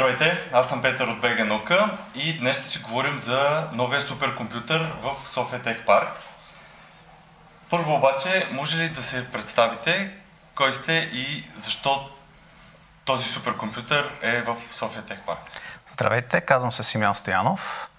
Здравейте, аз съм Петър от БГ Наука и днес ще си говорим за новия суперкомпютър в София Тех Парк. Първо обаче, може ли да се представите кой сте и защо този суперкомпютър е в София Тех Парк? Здравейте, казвам се Симеон Стоянов.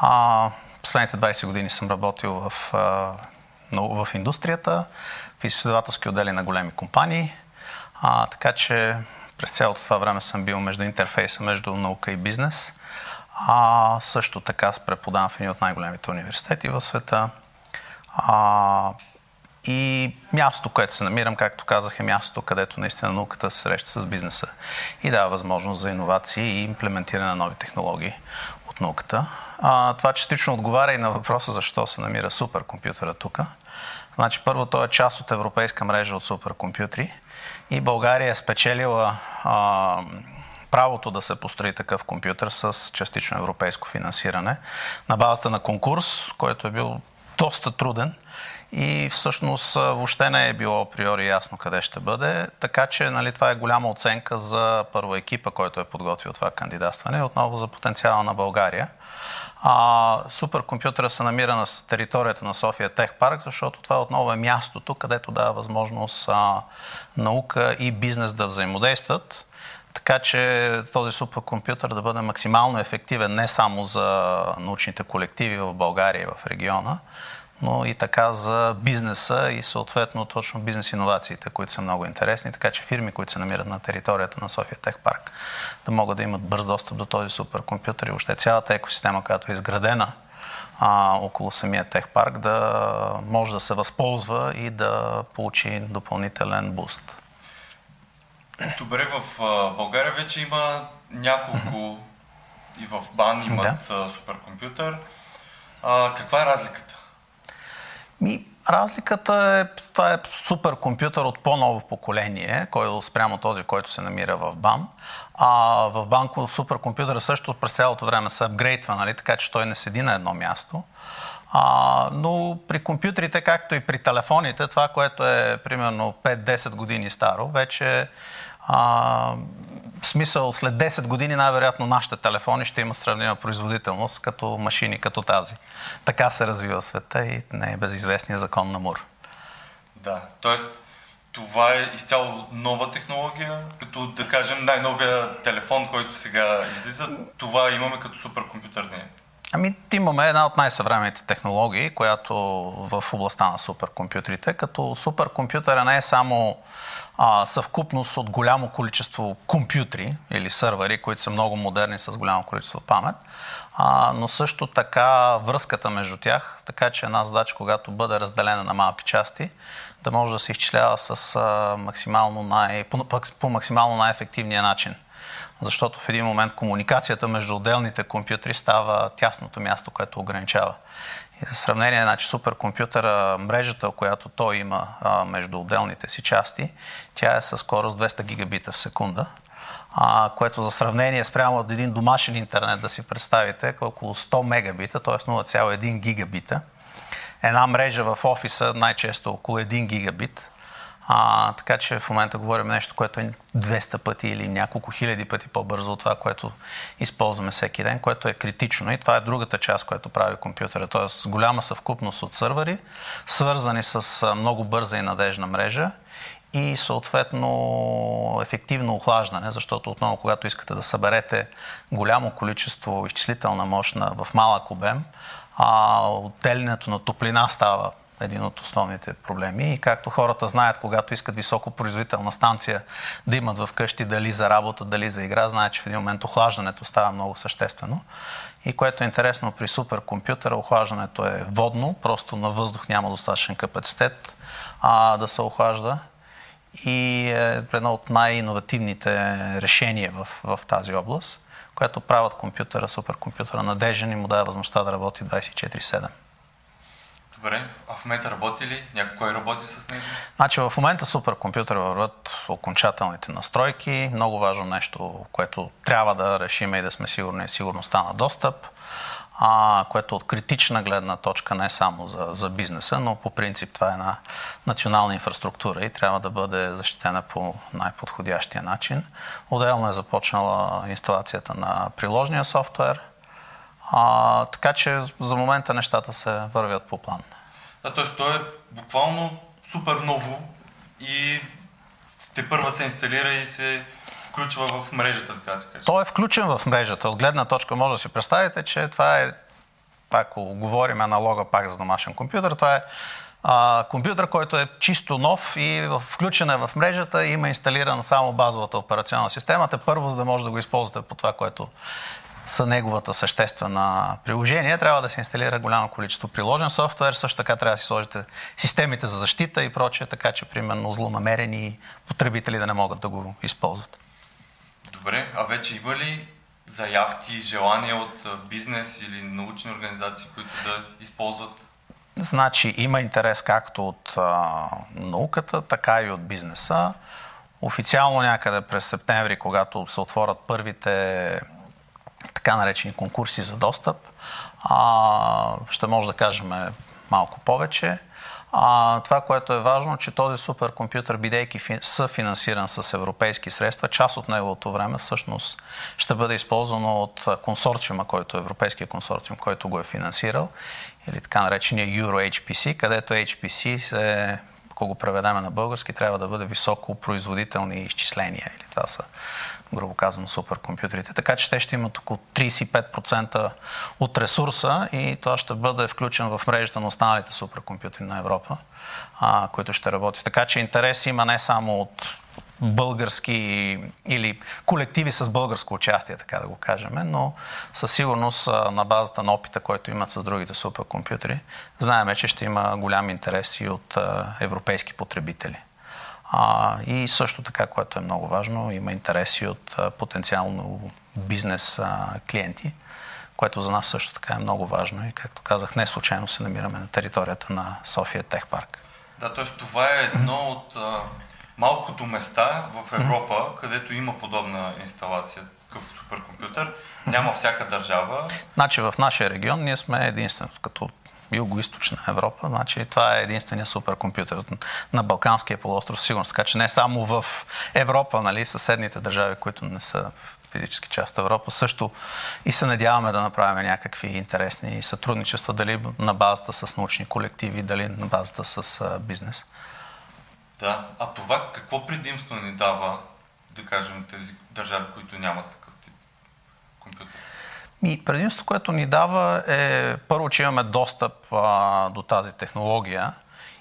А, последните 20 години съм работил в, в индустрията, в изследователски отдели на големи компании, а, така че през цялото това време съм бил между интерфейса, между наука и бизнес. А, също така преподавам в един от най-големите университети в света. А, и място, което се намирам, както казах, е мястото, където наистина науката се среща с бизнеса и дава възможност за иновации и имплементиране на нови технологии от науката. А, това частично отговаря и на въпроса защо се намира суперкомпютъра тук. Значи, първо, той е част от европейска мрежа от суперкомпютри и България е спечелила а, правото да се построи такъв компютър с частично европейско финансиране на базата на конкурс, който е бил доста труден и всъщност въобще не е било априори ясно къде ще бъде. Така че нали, това е голяма оценка за първо екипа, който е подготвил това кандидатстване отново за потенциала на България. А, суперкомпютъра се намира на територията на София Тех Парк, защото това отново е мястото, където дава възможност а, наука и бизнес да взаимодействат. Така че този суперкомпютър да бъде максимално ефективен не само за научните колективи в България и в региона, но и така за бизнеса и съответно точно бизнес иновациите, които са много интересни, така че фирми, които се намират на територията на София Тех Парк, да могат да имат бърз достъп до този суперкомпютър и въобще цялата екосистема, която е изградена а, около самия тех парк, да може да се възползва и да получи допълнителен буст. Добре, в България вече има няколко и в БАН имат да. суперкомпютър. А, каква е разликата? Ми, разликата е, това е суперкомпютър от по-ново поколение, който спрямо този, който се намира в БАН. А в банко суперкомпютъра също през цялото време се апгрейдва, нали, така че той не седи на едно място. А, но при компютрите, както и при телефоните, това, което е примерно 5-10 години старо, вече а, в смисъл след 10 години най-вероятно нашите телефони ще имат сравнима производителност като машини като тази. Така се развива света и не е безизвестния закон на Мур. Да, т.е. това е изцяло нова технология, като да кажем най-новия телефон, който сега излиза, това имаме като суперкомпютър ние. Ами, имаме една от най-съвременните технологии, която в областта на суперкомпютрите, като суперкомпютъра не е само а, съвкупност от голямо количество компютри или сървъри, които са много модерни с голямо количество памет, а, но също така връзката между тях, така че една задача, когато бъде разделена на малки части, да може да се изчислява с а, максимално най, по, по максимално най-ефективния начин. Защото в един момент комуникацията между отделните компютри става тясното място, което ограничава. И за сравнение, значи суперкомпютъра, мрежата, която той има а, между отделните си части, тя е със скорост 200 гигабита в секунда, а, което за сравнение спрямо от един домашен интернет да си представите е около 100 мегабита, т.е. 0,1 гигабита. Една мрежа в офиса най-често около 1 гигабит, а, така че в момента говорим нещо, което е 200 пъти или няколко хиляди пъти по-бързо от това, което използваме всеки ден, което е критично. И това е другата част, която прави компютъра. Тоест голяма съвкупност от сървъри, свързани с много бърза и надежна мрежа и съответно ефективно охлаждане, защото отново, когато искате да съберете голямо количество изчислителна мощ в малък обем, а отделянето на топлина става един от основните проблеми. И както хората знаят, когато искат високопроизводителна станция да имат в къщи дали за работа, дали за игра, знаят, че в един момент охлаждането става много съществено. И което е интересно при суперкомпютъра, охлаждането е водно, просто на въздух няма достатъчен капацитет а, да се охлажда. И е едно от най-инновативните решения в, в тази област, което правят компютъра, суперкомпютъра надежен и му дава възможността да работи 24-7. Добре, а в момента работи ли? Някой работи с него? Значи в момента суперкомпютъра върват окончателните настройки. Много важно нещо, което трябва да решим и да сме сигурни е сигурността на достъп. а, което от критична гледна точка не само за, за бизнеса, но по принцип това е една национална инфраструктура и трябва да бъде защитена по най-подходящия начин. Отделно е започнала инсталацията на приложния софтуер, а, така че за момента нещата се вървят по план. Да, т.е. то е буквално супер ново и те първа се инсталира и се включва в мрежата, така да се каже. Той е включен в мрежата. От гледна точка може да си представите, че това е, пак говорим аналога пак за домашен компютър, това е а, компютър, който е чисто нов и включен е в мрежата и има инсталирана само базовата операционна система. Те първо, за да може да го използвате по това, което са неговата съществена приложение, трябва да се инсталира голямо количество приложен софтуер. Също така трябва да си сложите системите за защита и прочее, така че примерно злонамерени потребители да не могат да го използват. Добре, а вече има ли заявки, желания от бизнес или научни организации, които да използват? Значи има интерес както от а, науката, така и от бизнеса. Официално някъде през септември, когато се отворят първите така наречени конкурси за достъп, а, ще може да кажем малко повече. А, това, което е важно, че този суперкомпютър, бидейки фи, съфинансиран с европейски средства, част от неговото време всъщност ще бъде използвано от консорциума, който е европейския консорциум, който го е финансирал, или така наречения Euro HPC, където HPC се ако го преведеме на български, трябва да бъде високо производителни изчисления. Или това са грубо казано, суперкомпютрите. Така че те ще имат около 35% от ресурса и това ще бъде включен в мрежата на останалите суперкомпютри на Европа, а, които ще работят. Така че интерес има не само от български или колективи с българско участие, така да го кажем, но със сигурност на базата на опита, който имат с другите суперкомпютри, знаеме, че ще има голям интерес и от европейски потребители. А, и също така, което е много важно, има интереси от а, потенциално бизнес а, клиенти, което за нас също така е много важно и, както казах, не случайно се намираме на територията на София Тех Парк. Да, т.е. това е едно от а, малкото места в Европа, mm-hmm. където има подобна инсталация, такъв суперкомпютър. Няма всяка държава. Значи в нашия регион ние сме единственото като Юго-Источна Европа. Значи това е единствения суперкомпютър на Балканския полуостров сигурност. Така че не само в Европа, нали, съседните държави, които не са физически част от Европа, също и се надяваме да направим някакви интересни сътрудничества, дали на базата с научни колективи, дали на базата с бизнес. Да, а това какво предимство ни дава, да кажем, тези държави, които нямат такъв тип компютър? И предимството, което ни дава е първо, че имаме достъп а, до тази технология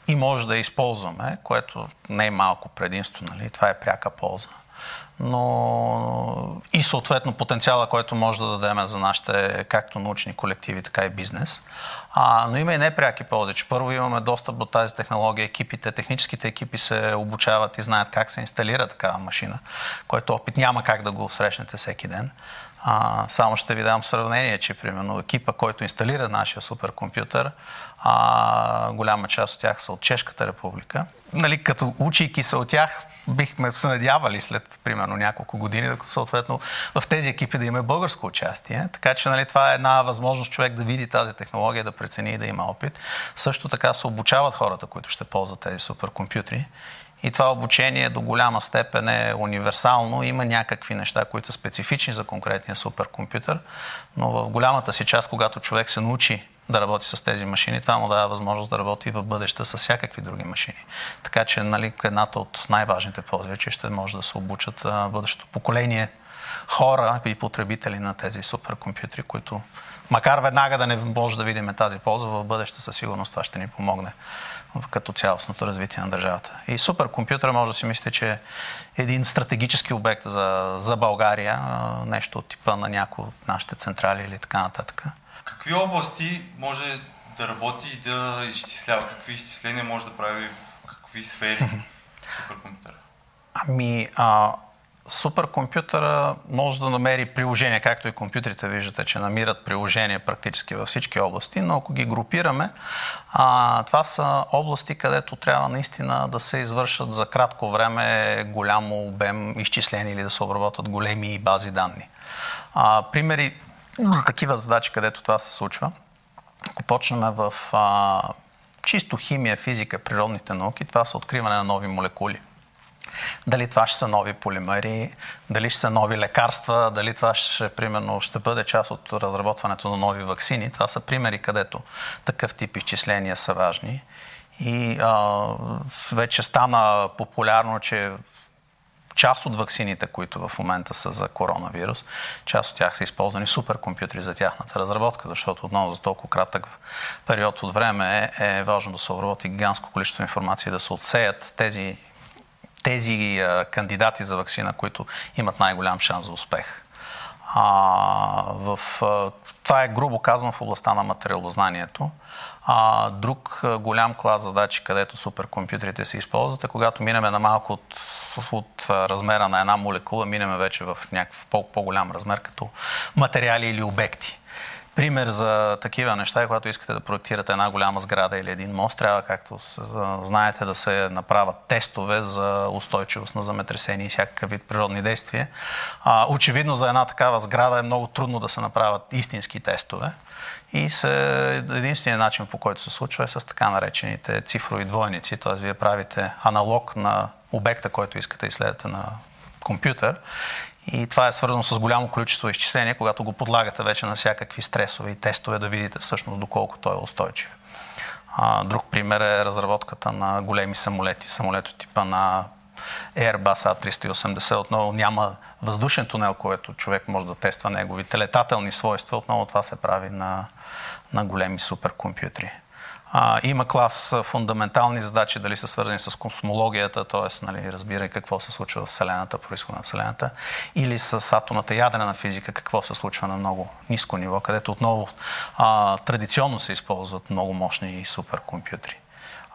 и може да я използваме, което не е малко предимство, нали? това е пряка полза. Но и съответно потенциала, който може да дадем за нашите както научни колективи, така и бизнес. А, но има и непряки ползи, че първо имаме достъп до тази технология, екипите, техническите екипи се обучават и знаят как се инсталира такава машина, който опит няма как да го срещнете всеки ден. А, само ще ви дам сравнение, че примерно екипа, който инсталира нашия суперкомпютър, а, голяма част от тях са от Чешката република. Нали, като учейки се от тях, бихме се надявали след примерно няколко години, да съответно в тези екипи да има българско участие. Така че нали, това е една възможност човек да види тази технология, да прецени и да има опит. Също така се обучават хората, които ще ползват тези суперкомпютри и това обучение до голяма степен е универсално. Има някакви неща, които са специфични за конкретния суперкомпютър, но в голямата си част, когато човек се научи да работи с тези машини, това му дава възможност да работи и в бъдеще с всякакви други машини. Така че нали, едната от най-важните ползи е, че ще може да се обучат бъдещото поколение хора и потребители на тези суперкомпютри, които макар веднага да не може да видим тази полза, в бъдеще със сигурност това ще ни помогне като цялостното развитие на държавата. И суперкомпютър може да си мислите, че е един стратегически обект за, за България, нещо от типа на някои от нашите централи или така нататък. Какви области може да работи и да изчислява? Какви изчисления може да прави в какви сфери суперкомпютър? Ами, а, суперкомпютъра може да намери приложения, както и компютрите виждате, че намират приложения практически във всички области, но ако ги групираме, а, това са области, където трябва наистина да се извършат за кратко време голям обем изчисления или да се обработят големи бази данни. А, примери за такива задачи, където това се случва, ако почнем в а, чисто химия, физика, природните науки, това са откриване на нови молекули. Дали това ще са нови полимери, дали ще са нови лекарства, дали това ще, примерно, ще бъде част от разработването на нови вакцини. Това са примери, където такъв тип изчисления са важни. И а, вече стана популярно, че част от ваксините, които в момента са за коронавирус, част от тях са използвани суперкомпютри за тяхната разработка, защото отново за толкова кратък период от време е, е важно да се обработи гигантско количество информация да се отсеят тези, тези кандидати за вакцина, които имат най-голям шанс за успех. А, в, това е грубо казано в областта на материалознанието. А, друг голям клас задачи, където суперкомпютрите се използват е когато минеме на малко от, от размера на една молекула, минеме вече в някакъв по- по-голям размер, като материали или обекти. Пример за такива неща е, когато искате да проектирате една голяма сграда или един мост, трябва, както знаете, да се направят тестове за устойчивост на земетресения и всякакъв вид природни действия. А, очевидно за една такава сграда е много трудно да се направят истински тестове. И се, единственият начин по който се случва е с така наречените цифрови двойници, т.е. вие правите аналог на обекта, който искате да изследвате на компютър и това е свързано с голямо количество изчисления, когато го подлагате вече на всякакви стресове и тестове да видите всъщност доколко той е устойчив. Друг пример е разработката на големи самолети, самолето типа на Airbus A380. Отново няма въздушен тунел, който човек може да тества неговите летателни свойства. Отново това се прави на, на големи суперкомпютри. А, има клас фундаментални задачи, дали са свързани с космологията, т.е. Нали, разбирай какво се случва в Вселената, происхода на Вселената, или с атомната ядрена физика, какво се случва на много ниско ниво, където отново а, традиционно се използват много мощни суперкомпютри.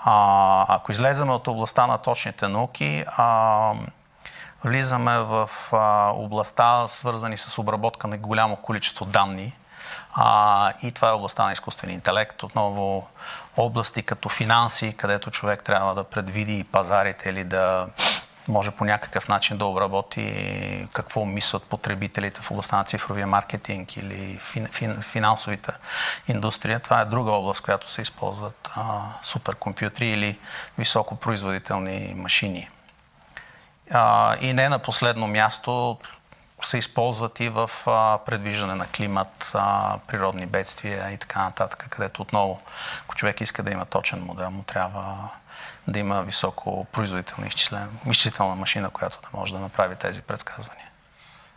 А, ако излеземе от областта на точните науки, а, влизаме в а, областта, свързани с обработка на голямо количество данни. А, и това е областта на изкуствения интелект. Отново области като финанси, където човек трябва да предвиди пазарите или да може по някакъв начин да обработи какво мислят потребителите в областта на цифровия маркетинг или фин, фин, финансовата индустрия. Това е друга област, която се използват а, суперкомпютри или високопроизводителни машини. А, и не на последно място се използват и в а, предвиждане на климат, а, природни бедствия и така нататък, където отново, ако човек иска да има точен модел, му трябва да има високо производителна изчислителна машина, която да може да направи тези предсказвания.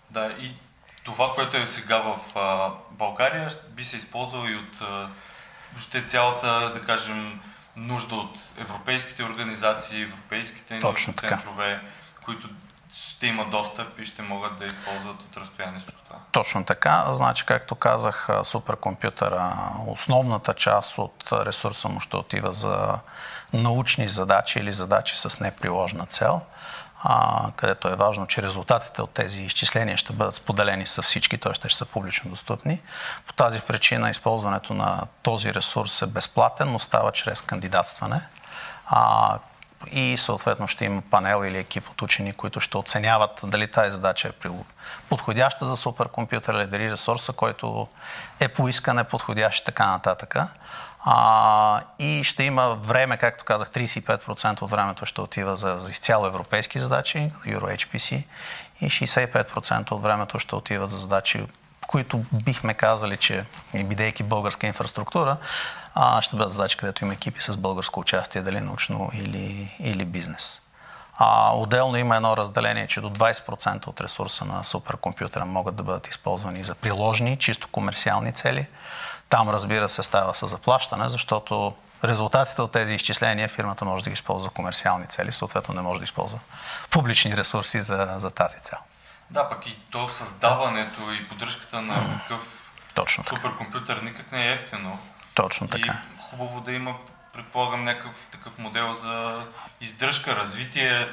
Да, и това, което е сега в а, България, би се използвало и от въобще цялата, да кажем, нужда от европейските организации, европейските научни центрове, които ще има достъп и ще могат да използват от разстояние всичко това. Точно така. Значи, както казах, суперкомпютъра, основната част от ресурса му ще отива за научни задачи или задачи с неприложна цел, а, където е важно, че резултатите от тези изчисления ще бъдат споделени с всички, т.е. ще са публично достъпни. По тази причина използването на този ресурс е безплатен, но става чрез кандидатстване. А, и съответно ще има панел или екип от учени, които ще оценяват дали тази задача е подходяща за суперкомпютър или дали ресурса, който е поискане, подходящ и така нататък. А, и ще има време, както казах, 35% от времето ще отива за, за изцяло европейски задачи, Euro HPC, и 65% от времето ще отива за задачи, които бихме казали, че бидейки българска инфраструктура, а, ще бъдат задачи, където има екипи с българско участие, дали научно или, или бизнес. А, отделно има едно разделение, че до 20% от ресурса на суперкомпютъра могат да бъдат използвани за приложни, чисто комерциални цели. Там, разбира се, става с заплащане, защото резултатите от тези изчисления фирмата може да ги използва за комерциални цели, съответно не може да използва публични ресурси за, за тази цел. Да, пък и то създаването и поддръжката на такъв Точно суперкомпютър никак не е ефтино. Точно така. И хубаво да има, предполагам, някакъв такъв модел за издръжка, развитие,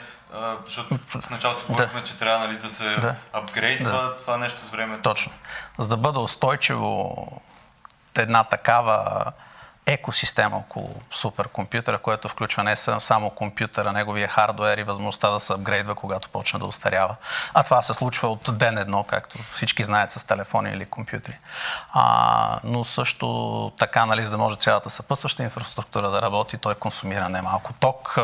защото в началото говорихме, да. че трябва нали, да се да. апгрейдва да. това нещо с времето. Точно. За да бъде устойчиво една такава екосистема около суперкомпютъра, което включва не само компютъра, неговия хардуер и възможността да се апгрейдва, когато почне да устарява. А това се случва от ден едно, както всички знаят с телефони или компютри. А, но също така, нали, за да може цялата съпътстваща инфраструктура да работи, той консумира немалко ток,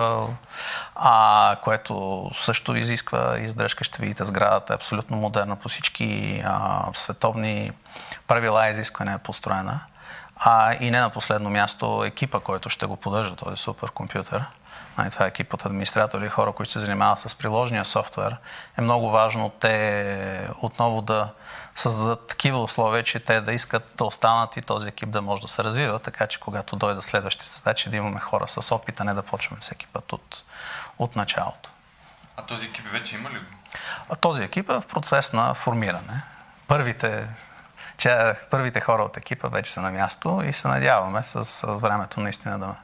а, което също изисква издръжка. Ще видите, сградата е абсолютно модерна по всички а, световни правила и изисквания е построена. А и не на последно място екипа, който ще го поддържа този суперкомпютър. Нали, това е екип от администратори, хора, които се занимават с приложния софтуер. Е много важно те отново да създадат такива условия, че те да искат да останат и този екип да може да се развива, така че когато дойдат следващите задачи, да имаме хора с опита, не да почваме всеки път от, от началото. А този екип вече има ли го? Този екип е в процес на формиране. Първите че първите хора от екипа вече са на място и се надяваме с, с времето наистина да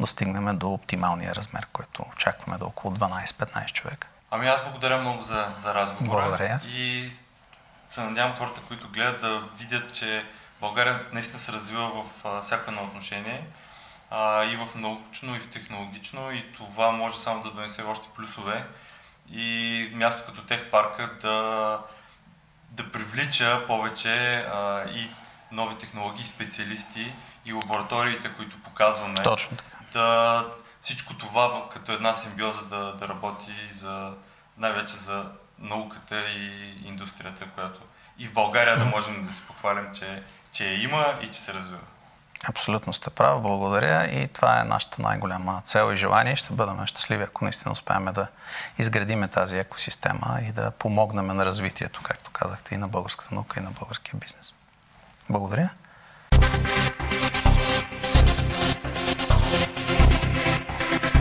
достигнем до оптималния размер, който очакваме е около 12-15 човека. Ами аз благодаря много за, за разговора. Благодаря. И се надявам хората, които гледат да видят, че България наистина се развива в а, всяко едно отношение. А, и в научно, и в технологично. И това може само да донесе още плюсове. И място като Тех парка да да привлича повече а, и нови технологии, специалисти и лабораториите, които показваме. Точно така. Да, всичко това като една симбиоза да, да работи за, най-вече за науката и индустрията, която и в България да можем да се похвалим, че, че я има и че се развива. Абсолютно сте прав, благодаря и това е нашата най-голяма цел и желание. Ще бъдем щастливи, ако наистина успеем да изградиме тази екосистема и да помогнем на развитието, както казахте, и на българската наука, и на българския бизнес. Благодаря.